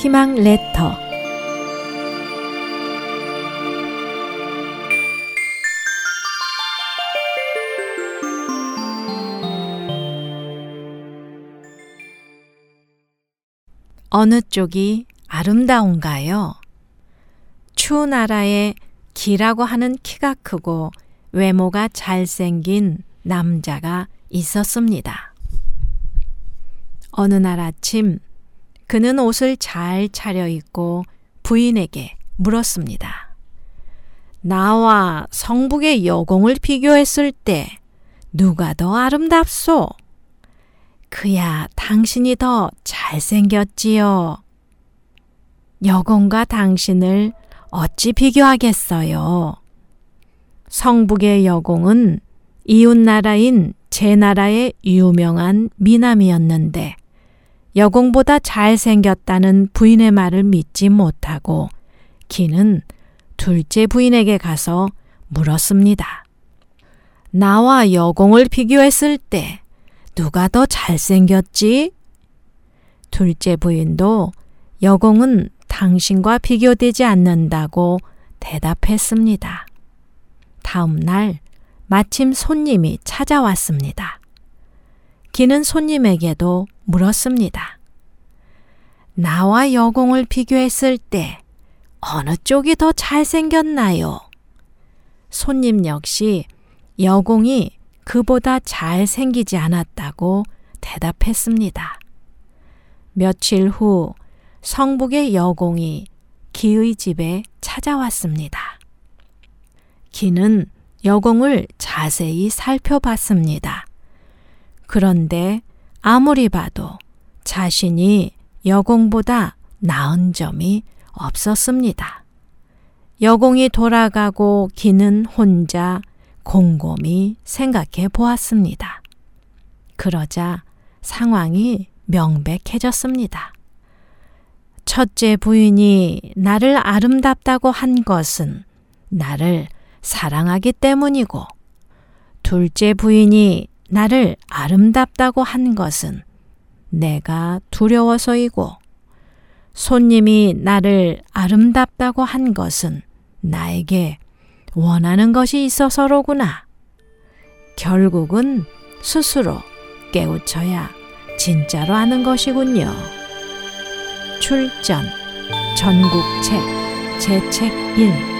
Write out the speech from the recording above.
희망 레터 어느 쪽이 아름다운가요? 추나라에 기라고 하는 키가 크고 외모가 잘생긴 남자가 있었습니다. 어느 날 아침 그는 옷을 잘 차려입고 부인에게 물었습니다. 나와 성북의 여공을 비교했을 때 누가 더 아름답소? 그야 당신이 더 잘생겼지요. 여공과 당신을 어찌 비교하겠어요? 성북의 여공은 이웃 나라인 제 나라의 유명한 미남이었는데 여공보다 잘생겼다는 부인의 말을 믿지 못하고 기는 둘째 부인에게 가서 물었습니다. 나와 여공을 비교했을 때 누가 더 잘생겼지? 둘째 부인도 여공은 당신과 비교되지 않는다고 대답했습니다. 다음 날 마침 손님이 찾아왔습니다. 기는 손님에게도 물었습니다. 나와 여공을 비교했을 때 어느 쪽이 더 잘생겼나요? 손님 역시 여공이 그보다 잘생기지 않았다고 대답했습니다. 며칠 후 성북의 여공이 기의 집에 찾아왔습니다. 기는 여공을 자세히 살펴봤습니다. 그런데 아무리 봐도 자신이 여공보다 나은 점이 없었습니다. 여공이 돌아가고 기는 혼자 곰곰이 생각해 보았습니다. 그러자 상황이 명백해졌습니다. 첫째 부인이 나를 아름답다고 한 것은 나를 사랑하기 때문이고, 둘째 부인이 나를 아름답다고 한 것은 내가 두려워서이고, 손님이 나를 아름답다고 한 것은 나에게 원하는 것이 있어서로구나. 결국은 스스로 깨우쳐야 진짜로 아는 것이군요. 출전 전국책 제책 1